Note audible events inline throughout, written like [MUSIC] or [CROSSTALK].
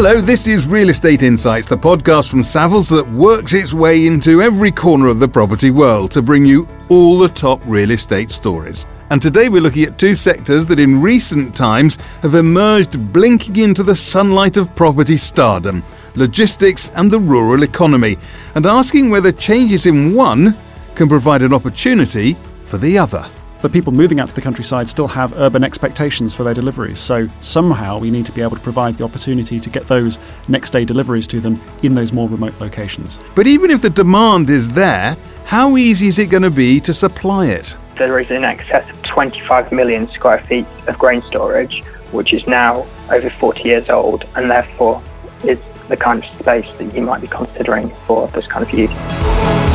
Hello, this is Real Estate Insights, the podcast from Savills that works its way into every corner of the property world to bring you all the top real estate stories. And today we're looking at two sectors that in recent times have emerged blinking into the sunlight of property stardom logistics and the rural economy, and asking whether changes in one can provide an opportunity for the other the people moving out to the countryside still have urban expectations for their deliveries. So somehow we need to be able to provide the opportunity to get those next day deliveries to them in those more remote locations. But even if the demand is there, how easy is it going to be to supply it? There is in excess of 25 million square feet of grain storage, which is now over 40 years old and therefore is the kind of space that you might be considering for this kind of use.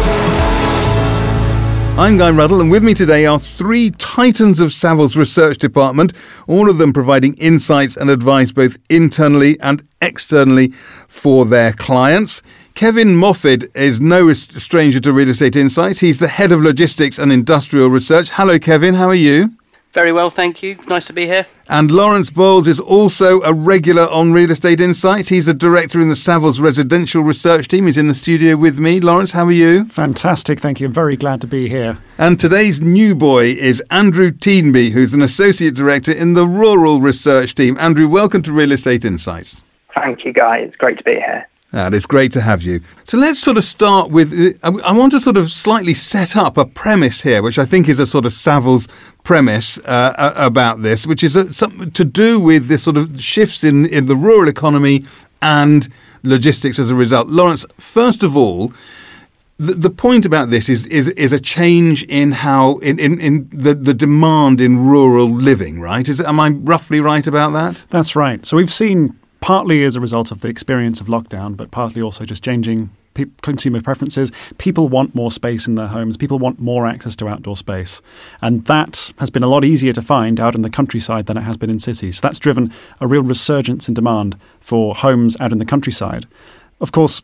I'm Guy Ruddle, and with me today are three titans of Savills Research Department, all of them providing insights and advice both internally and externally for their clients. Kevin Mofid is no stranger to Real Estate Insights. He's the head of logistics and industrial research. Hello, Kevin. How are you? Very well, thank you. Nice to be here. And Lawrence Bowles is also a regular on Real Estate Insights. He's a director in the Savills residential research team. He's in the studio with me. Lawrence, how are you? Fantastic, thank you. I'm very glad to be here. And today's new boy is Andrew Teanby, who's an associate director in the rural research team. Andrew, welcome to Real Estate Insights. Thank you, guys. It's great to be here. And it's great to have you. So let's sort of start with. I want to sort of slightly set up a premise here, which I think is a sort of Savills premise uh, about this, which is a, something to do with this sort of shifts in, in the rural economy and logistics as a result. Lawrence, first of all, the, the point about this is, is is a change in how in, in, in the, the demand in rural living, right? Is am I roughly right about that? That's right. So we've seen partly as a result of the experience of lockdown, but partly also just changing pe- consumer preferences. People want more space in their homes. People want more access to outdoor space. And that has been a lot easier to find out in the countryside than it has been in cities. So that's driven a real resurgence in demand for homes out in the countryside. Of course,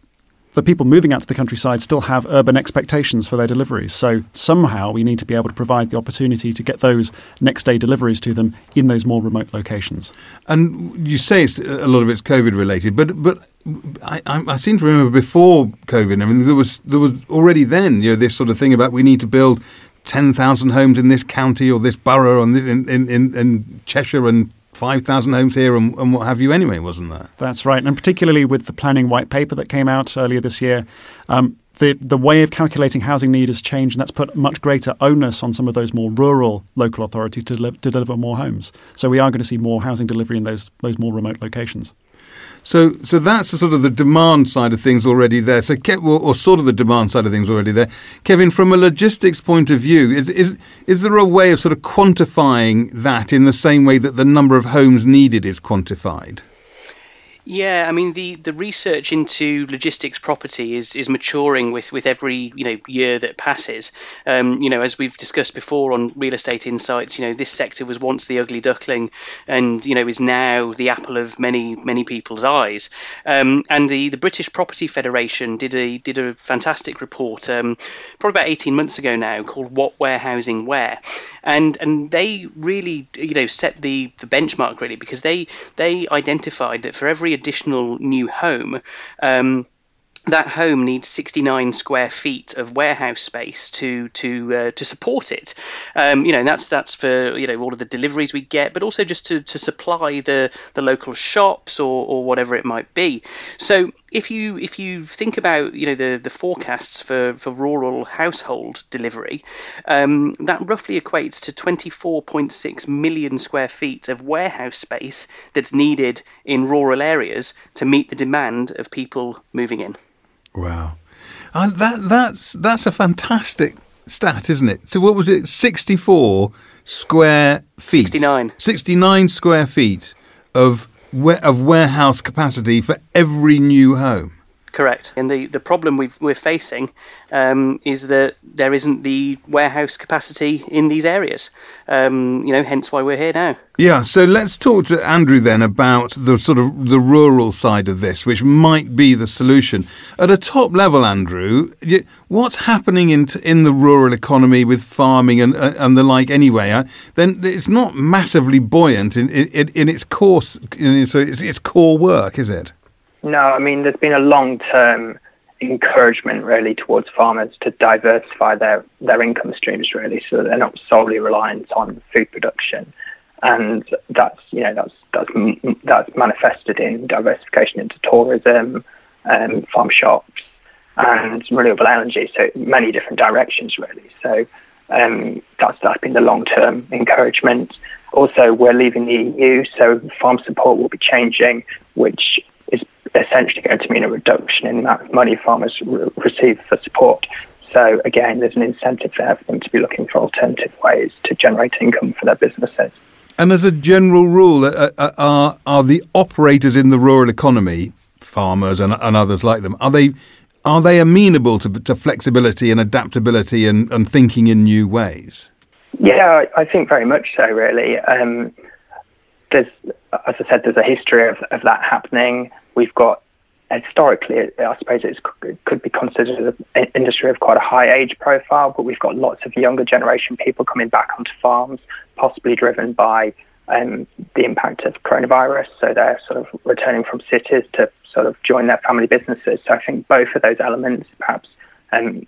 the people moving out to the countryside still have urban expectations for their deliveries. So somehow we need to be able to provide the opportunity to get those next day deliveries to them in those more remote locations. And you say it's, uh, a lot of it's COVID related, but but I, I, seem to remember before COVID. I mean, there was there was already then you know this sort of thing about we need to build. 10,000 homes in this county or this borough or in, in, in, in Cheshire and 5,000 homes here and, and, what have you anyway, wasn't there? That's right. And particularly with the planning white paper that came out earlier this year, um, the, the way of calculating housing need has changed, and that's put much greater onus on some of those more rural local authorities to, to deliver more homes. So we are going to see more housing delivery in those, those more remote locations. So, so that's the sort of the demand side of things already there. So, or sort of the demand side of things already there. Kevin, from a logistics point of view, is is is there a way of sort of quantifying that in the same way that the number of homes needed is quantified? Yeah, I mean the, the research into logistics property is, is maturing with, with every you know year that passes. Um, you know, as we've discussed before on Real Estate Insights, you know this sector was once the ugly duckling, and you know is now the apple of many many people's eyes. Um, and the, the British Property Federation did a did a fantastic report um, probably about eighteen months ago now called "What Warehousing Where," and and they really you know set the, the benchmark really because they they identified that for every additional new home. Um, that home needs 69 square feet of warehouse space to to uh, to support it. Um, you know, that's that's for you know all of the deliveries we get, but also just to, to supply the the local shops or, or whatever it might be. So if you if you think about you know the the forecasts for for rural household delivery, um, that roughly equates to 24.6 million square feet of warehouse space that's needed in rural areas to meet the demand of people moving in. Wow, uh, that that's that's a fantastic stat, isn't it? So what was it? Sixty-four square feet. Sixty-nine. Sixty-nine square feet of of warehouse capacity for every new home. Correct. And the, the problem we are facing um, is that there isn't the warehouse capacity in these areas. Um, you know, hence why we're here now. Yeah. So let's talk to Andrew then about the sort of the rural side of this, which might be the solution at a top level. Andrew, what's happening in in the rural economy with farming and uh, and the like? Anyway, uh, then it's not massively buoyant in in, in its course. In, so it's, it's core work, is it? No, I mean, there's been a long term encouragement really towards farmers to diversify their, their income streams really so they're not solely reliant on food production. And that's you know that's that's that's manifested in diversification into tourism um, farm shops and renewable energy so many different directions really. So um, that's that's been the long term encouragement. Also we're leaving the EU so farm support will be changing which essentially going to mean a reduction in the amount of money farmers re- receive for support. So again, there's an incentive there for them to be looking for alternative ways to generate income for their businesses. And as a general rule, uh, uh, are are the operators in the rural economy, farmers and, and others like them, are they are they amenable to, to flexibility and adaptability and, and thinking in new ways? Yeah, I think very much so. Really, um, there's, as I said, there's a history of, of that happening. We've got historically, I suppose it could be considered an industry of quite a high age profile, but we've got lots of younger generation people coming back onto farms, possibly driven by um, the impact of coronavirus. So they're sort of returning from cities to sort of join their family businesses. So I think both of those elements perhaps um,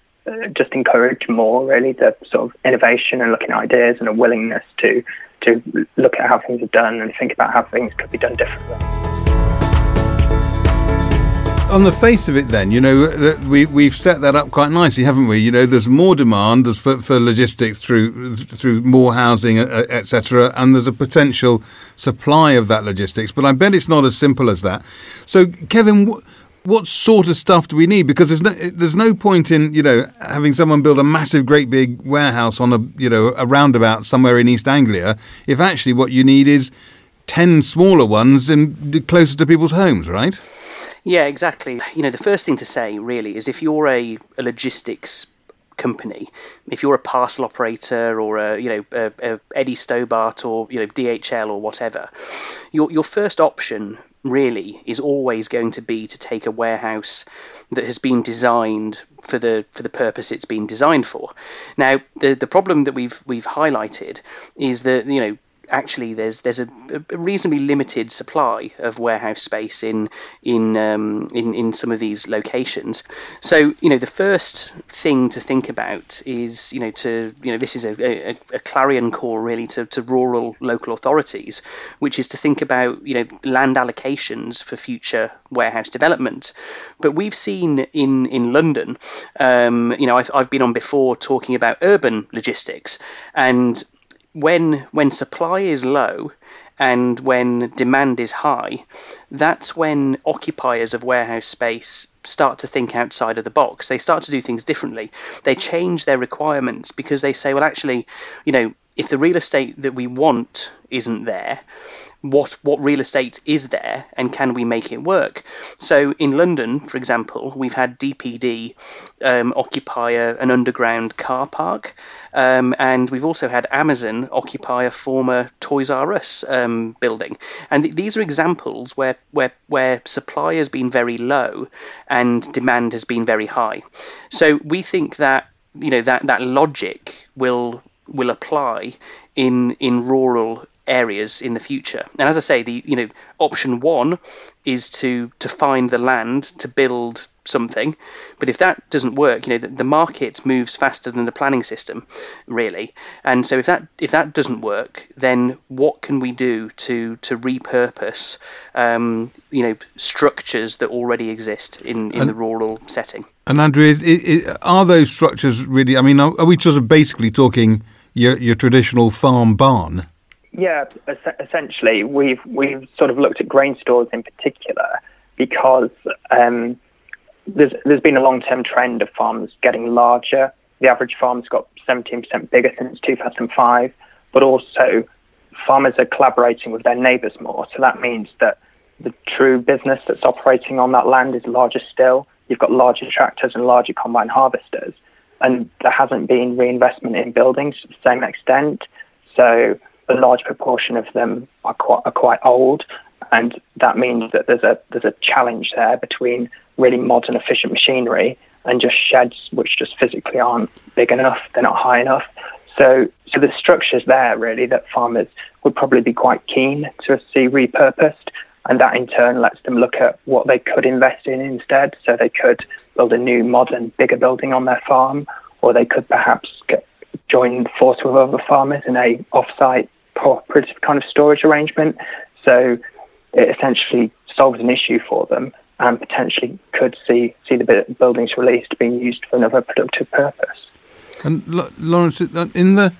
just encourage more really the sort of innovation and looking at ideas and a willingness to to look at how things are done and think about how things could be done differently. On the face of it, then, you know, uh, we, we've set that up quite nicely, haven't we? You know, there's more demand for, for logistics through through more housing, uh, uh, etc., and there's a potential supply of that logistics. But I bet it's not as simple as that. So, Kevin, what sort of stuff do we need? Because there's no there's no point in you know having someone build a massive, great big warehouse on a you know a roundabout somewhere in East Anglia if actually what you need is ten smaller ones and closer to people's homes, right? Yeah, exactly. You know, the first thing to say really is if you're a, a logistics company, if you're a parcel operator or a you know a, a Eddie Stobart or you know DHL or whatever, your your first option really is always going to be to take a warehouse that has been designed for the for the purpose it's been designed for. Now, the the problem that we've we've highlighted is that you know actually there's there's a, a, reasonably limited supply of warehouse space in in, um, in in some of these locations. So you know the first thing to think about is you know to you know this is a, a, a clarion call really to, to rural local authorities, which is to think about you know land allocations for future warehouse development. But we've seen in in London, um, you know I've, I've been on before talking about urban logistics and when when supply is low and when demand is high, that's when occupiers of warehouse space start to think outside of the box. They start to do things differently. They change their requirements because they say, well, actually, you know, if the real estate that we want isn't there, what what real estate is there and can we make it work? So in London, for example, we've had DPD um, occupy a, an underground car park, um, and we've also had Amazon occupy a former Toys R Us um, building. And th- these are examples where where where supply has been very low and demand has been very high. So we think that you know that that logic will will apply in in rural areas in the future. And as I say, the you know option one is to to find the land to build something, but if that doesn't work, you know the, the, market moves faster than the planning system, really. And so if that if that doesn't work, then what can we do to to repurpose um, you know structures that already exist in in and, the rural setting? And Andrew, are those structures really? I mean, are, are we sort of basically talking? Your, your traditional farm barn? Yeah, essentially, we've we've sort of looked at grain stores in particular because um, there's there's been a long term trend of farms getting larger. The average farm's got 17% bigger since 2005, but also farmers are collaborating with their neighbours more. So that means that the true business that's operating on that land is larger still. You've got larger tractors and larger combine harvesters, and there hasn't been reinvestment in buildings to the same extent. So a large proportion of them are quite, are quite old, and that means that there's a there's a challenge there between really modern, efficient machinery and just sheds which just physically aren't big enough. They're not high enough. So so the structures there really that farmers would probably be quite keen to see repurposed. And that in turn lets them look at what they could invest in instead. So they could build a new, modern, bigger building on their farm, or they could perhaps get, join force with other farmers in a off-site cooperative kind of storage arrangement. So it essentially solves an issue for them and potentially could see see the buildings released being used for another productive purpose. And Lawrence, in the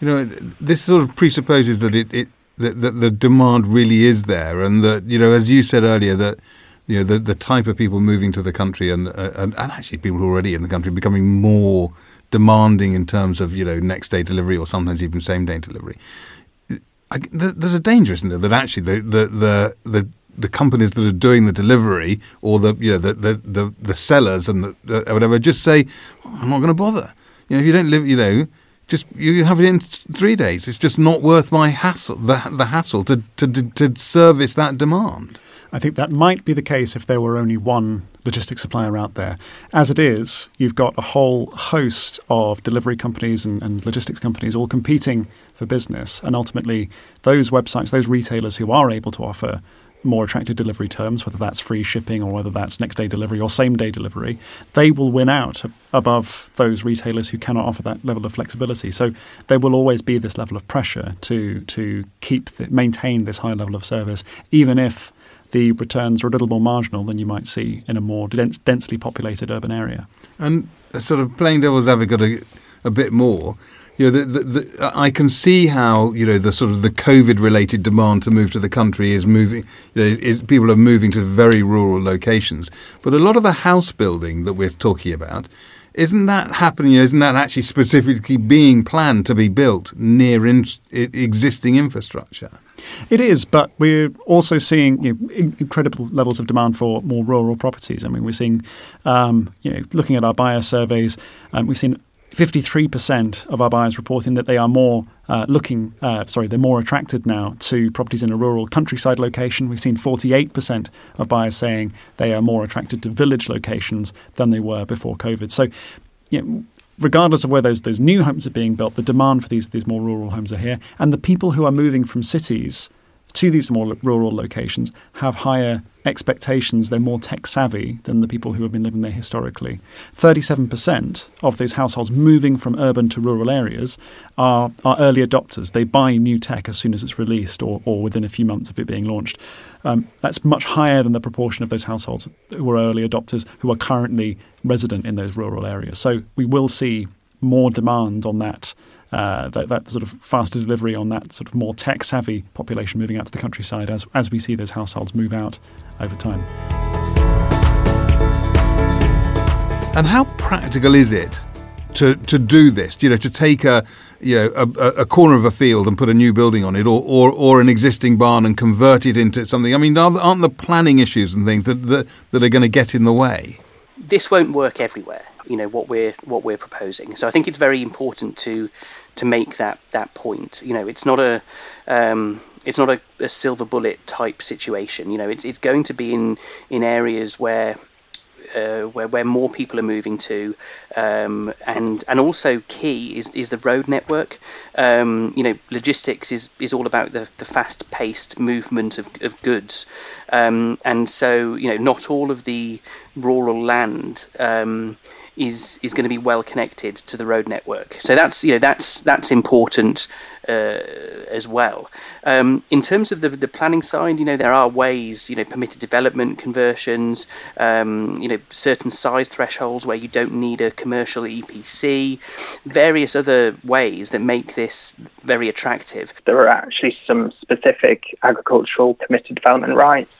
you know, this sort of presupposes that it, it that, that the demand really is there, and that you know, as you said earlier, that you know the the type of people moving to the country and uh, and, and actually people who are already in the country becoming more demanding in terms of you know next day delivery or sometimes even same day delivery. I, there's a danger, isn't there, that actually the the the, the the companies that are doing the delivery or the you know the the the, the sellers and the, whatever just say, oh, I'm not going to bother. You know, if you don't live, you know, just you have it in three days. It's just not worth my hassle, the, the hassle to, to, to service that demand. I think that might be the case if there were only one logistics supplier out there. As it is, you've got a whole host of delivery companies and, and, logistics companies all competing for business. And ultimately, those websites, those retailers who are able to offer more attractive delivery terms, whether that's free shipping or whether that's next day delivery or same day delivery, they will win out above those retailers who cannot offer that level of flexibility. So there will always be this level of pressure to to keep the, maintain this high level of service, even if the returns are a little more marginal than you might see in a more dense, densely populated urban area. And uh, sort of playing devil's advocate a, a bit more, you know, the, the, the, I can see how you know the sort of the COVID-related demand to move to the country is moving. You know, is, people are moving to very rural locations, but a lot of the house building that we're talking about isn't that happening? Isn't that actually specifically being planned to be built near in, existing infrastructure? It is, but we're also seeing you know, incredible levels of demand for more rural properties. I mean, we're seeing, um, you know, looking at our buyer surveys, um, we've seen 53% of our buyers reporting that they are more uh, looking, uh, sorry, they're more attracted now to properties in a rural countryside location. We've seen 48% of buyers saying they are more attracted to village locations than they were before COVID. So, you know, regardless of where those those new homes are being built, the demand for these these more rural homes are here, and the people who are moving from cities to these more rural locations have higher expectations. They're more tech savvy than the people who have been living there historically. 37% of those households moving from urban to rural areas are, are early adopters. They buy new tech as soon as it's released or, or within a few months of it being launched. Um, that's much higher than the proportion of those households who are early adopters who are currently resident in those rural areas. So we will see more demand on that uh, that, that, sort of faster delivery on that sort of more tech savvy population moving out to the countryside as, as we see those households move out over time. And how practical is it to, to do this? You know, to take a you know a, a, corner of a field and put a new building on it, or, or, or an existing barn and convert it into something. I mean, aren't the planning issues and things that that, that are going to get in the way? This won't work everywhere you know what we're what we're proposing. So I think it's very important to to make that that point. You know, it's not a um, it's not a, a, silver bullet type situation. You know, it's it's going to be in in areas where uh, where, where more people are moving to, um, and and also key is, is the road network. Um, you know, logistics is, is all about the, the fast paced movement of, of goods, um, and so you know not all of the rural land um, is is going to be well connected to the road network. So that's you know that's that's important uh, as well. Um, in terms of the the planning side, you know there are ways you know permitted development conversions, um, you know certain size thresholds where you don't need a commercial EPC, various other ways that make this very attractive. There are actually some specific agricultural permitted development rights.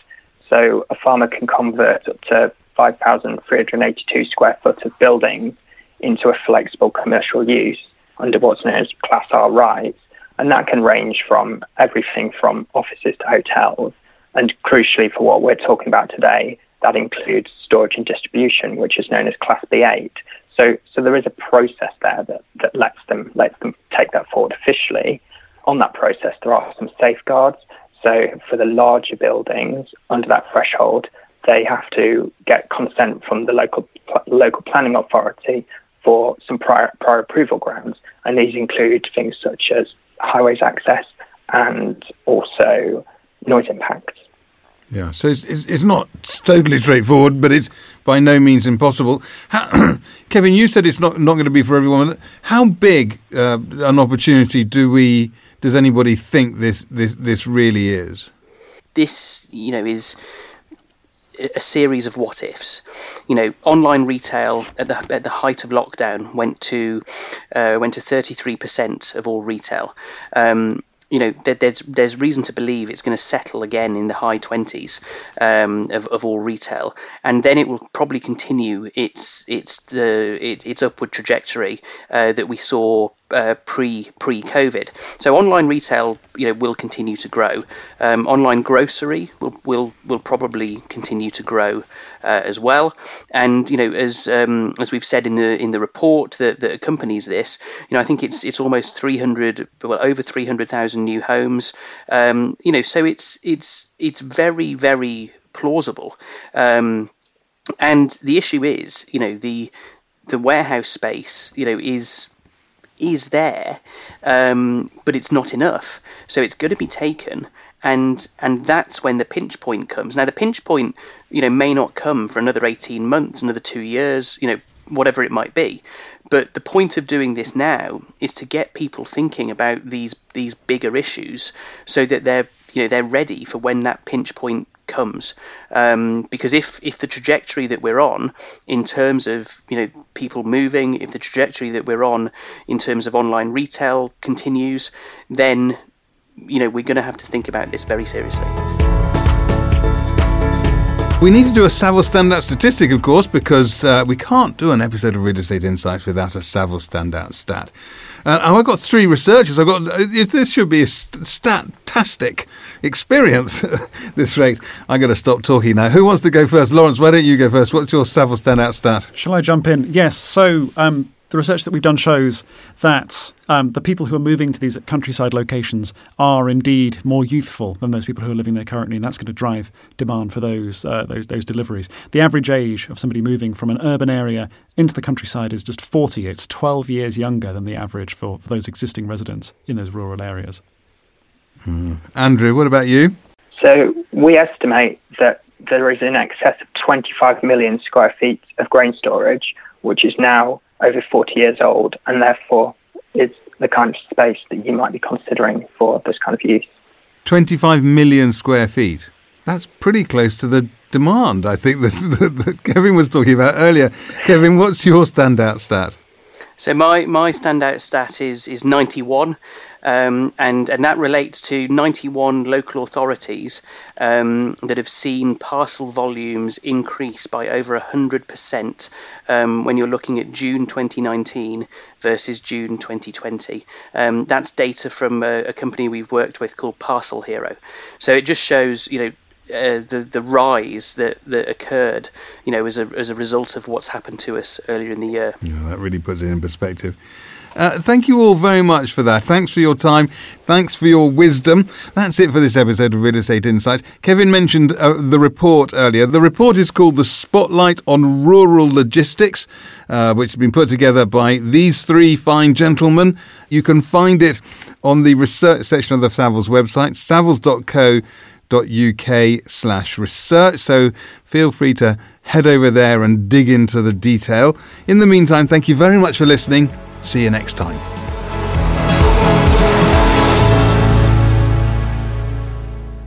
So a farmer can convert up to 5,382 square foot of buildings into a flexible commercial use under what's known as Class R rights. And that can range from everything from offices to hotels. And crucially, for what we're talking about today, that includes storage and distribution, which is known as Class B8. So, so there is a process there that, that lets them lets them take that forward officially. On that process, there are some safeguards. So, for the larger buildings under that threshold, they have to get consent from the local local planning authority for some prior, prior approval grounds, and these include things such as highways access and also noise impacts. Yeah, so it's, it's, it's not totally straightforward, but it's by no means impossible. How, [CLEARS THROAT] Kevin, you said it's not, not going to be for everyone. How big uh, an opportunity do we does anybody think this this this really is? This, you know, is a series of what ifs. You know, online retail at the at the height of lockdown went to uh, went to thirty three percent of all retail. Um, you know, there's there's reason to believe it's going to settle again in the high 20s um, of, of all retail, and then it will probably continue its its the its, its upward trajectory uh, that we saw uh, pre pre COVID. So online retail, you know, will continue to grow. Um, online grocery will, will will probably continue to grow uh, as well. And you know, as um, as we've said in the in the report that, that accompanies this, you know, I think it's it's almost 300, well, over 300,000 new homes. Um, you know, so it's it's it's very very plausible. Um, and the issue is, you know, the the warehouse space, you know, is is there, um, but it's not enough. So it's going to be taken, and and that's when the pinch point comes. Now the pinch point, you know, may not come for another eighteen months, another two years, you know, whatever it might be. But the point of doing this now is to get people thinking about these these bigger issues, so that they're you know they're ready for when that pinch point comes. Um, because if if the trajectory that we're on in terms of you know people moving, if the trajectory that we're on in terms of online retail continues, then you know we're going to have to think about this very seriously. We need to do a Savills standout statistic, of course, because uh, we can't do an episode of Real Estate Insights without a Savills standout stat. Uh, and I've got three researchers. I've got uh, this should be a statistic experience. [LAUGHS] this rate, I'm going to stop talking now. Who wants to go first? Lawrence, why don't you go first? What's your Savills standout stat? Shall I jump in? Yes. So um, the research that we've done shows that um, the people who are moving to these countryside locations are indeed more youthful than those people who are living there currently, and that's going to drive demand for those uh, those, those deliveries. The average age of somebody moving from an urban area into the countryside is just 40. It's 12 years younger than the average for, for those existing residents in those rural areas. Mm. Andrew, what about you? So we estimate that there is in excess of 25 million square feet of grain storage, which is now over 40 years old and therefore is the kind of space that you might be considering for this kind of use. 25 million square feet. That's pretty close to the demand, I think, that, [LAUGHS] that Kevin was talking about earlier. Kevin, what's your standout stat? So my, my standout stat is is 91, um, and and that relates to 91 local authorities um, that have seen parcel volumes increase by over 100 percent um, when you're looking at June 2019 versus June 2020. Um, that's data from a, a company we've worked with called Parcel Hero. So it just shows you know uh, the the rise that, that occurred, you know, as a as a result of what's happened to us earlier in the year. Yeah, that really puts it in perspective. Uh, thank you all very much for that. Thanks for your time. Thanks for your wisdom. That's it for this episode of Real Estate Insights. Kevin mentioned uh, the report earlier. The report is called The Spotlight on Rural Logistics, uh, which has been put together by these three fine gentlemen. You can find it on the research section of the Savills website, savills.co uk slash research. So feel free to head over there and dig into the detail. In the meantime, thank you very much for listening. See you next time.